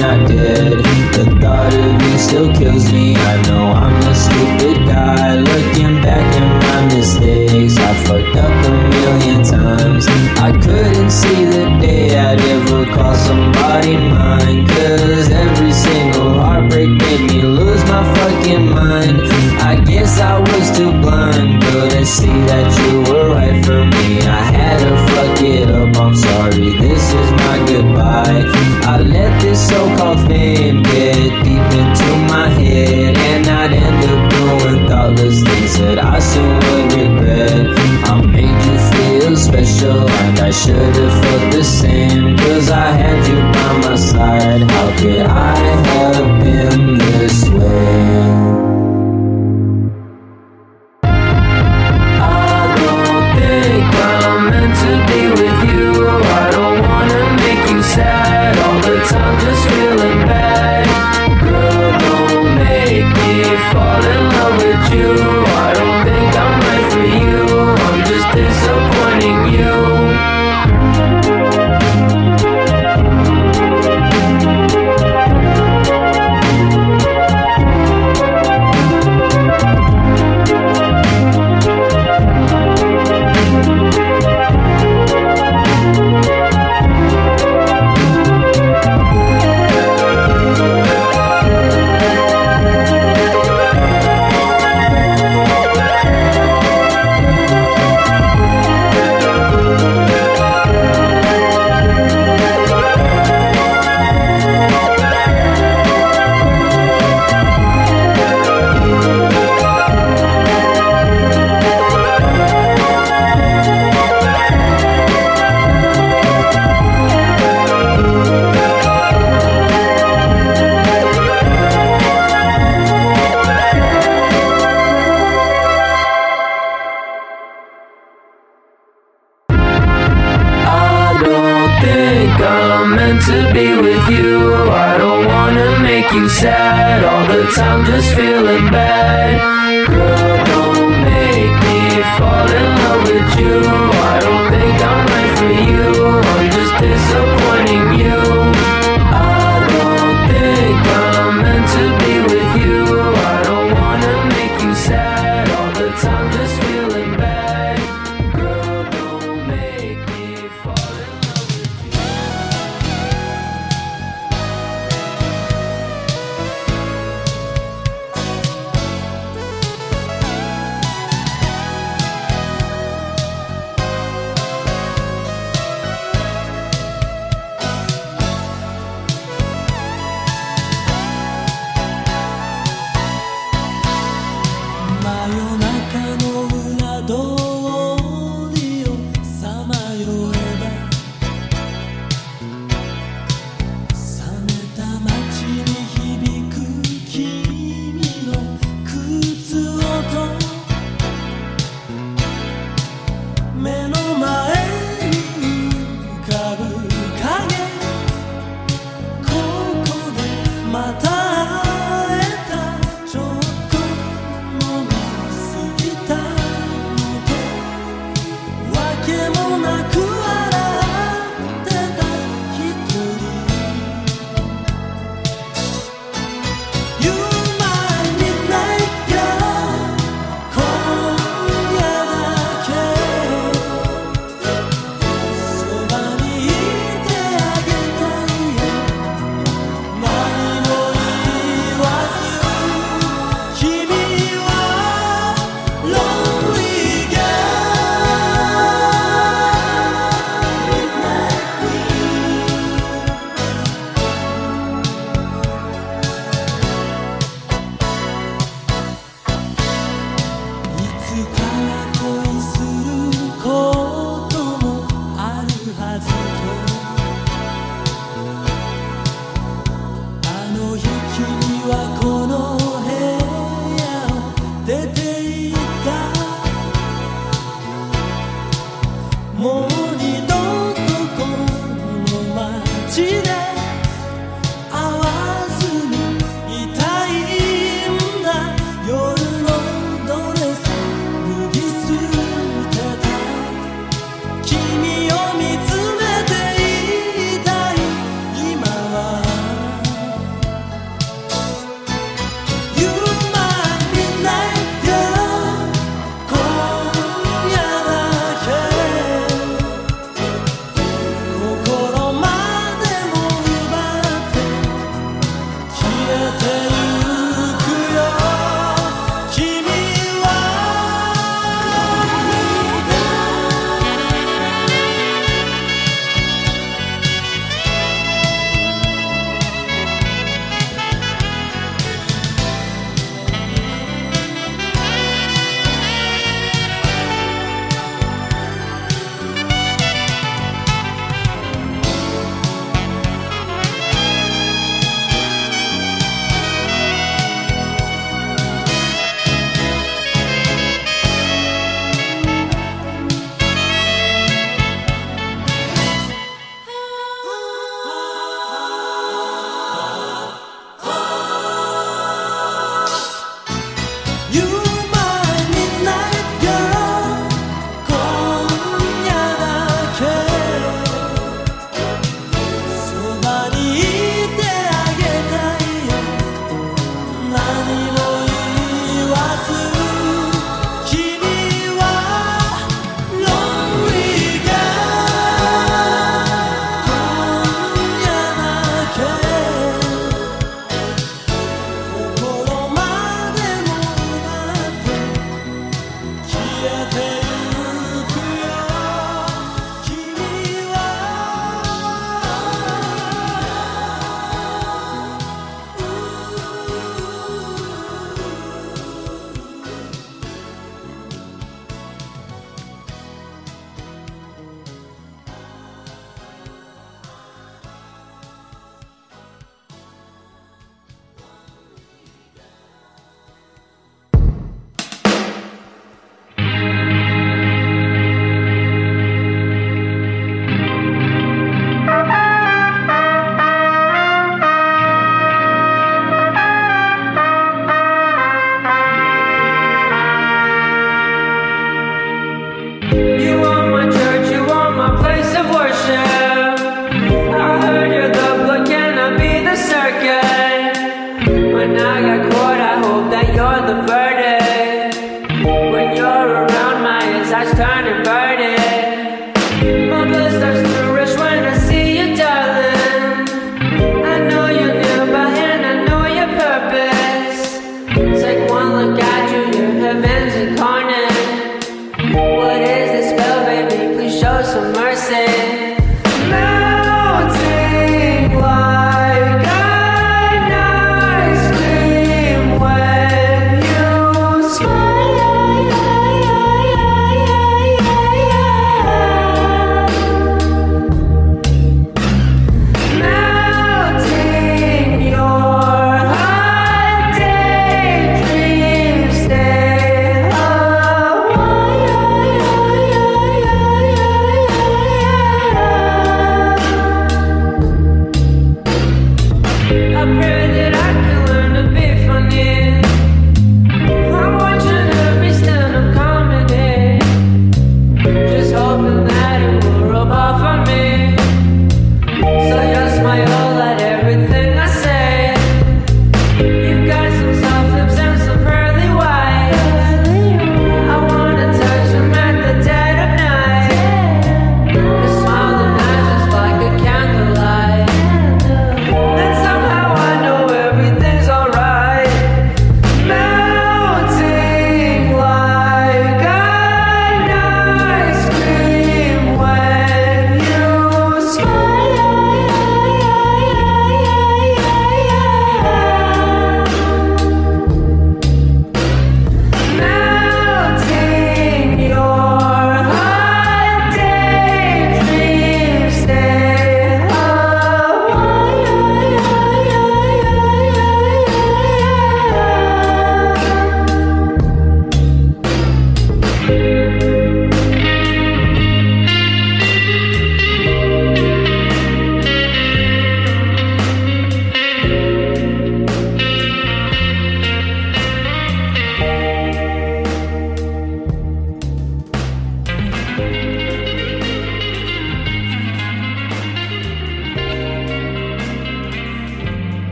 I did. The thought of you still kills me. I know I'm a stupid guy looking back at my mistakes. I fucked up a million times. I couldn't see the day I'd ever call somebody mine. Cause every single heartbreak made me lose my fucking mind. I guess I was too blind, could i see that you were right for me. I get up, I'm sorry, this is my goodbye. I let this so called fame get deep into my head.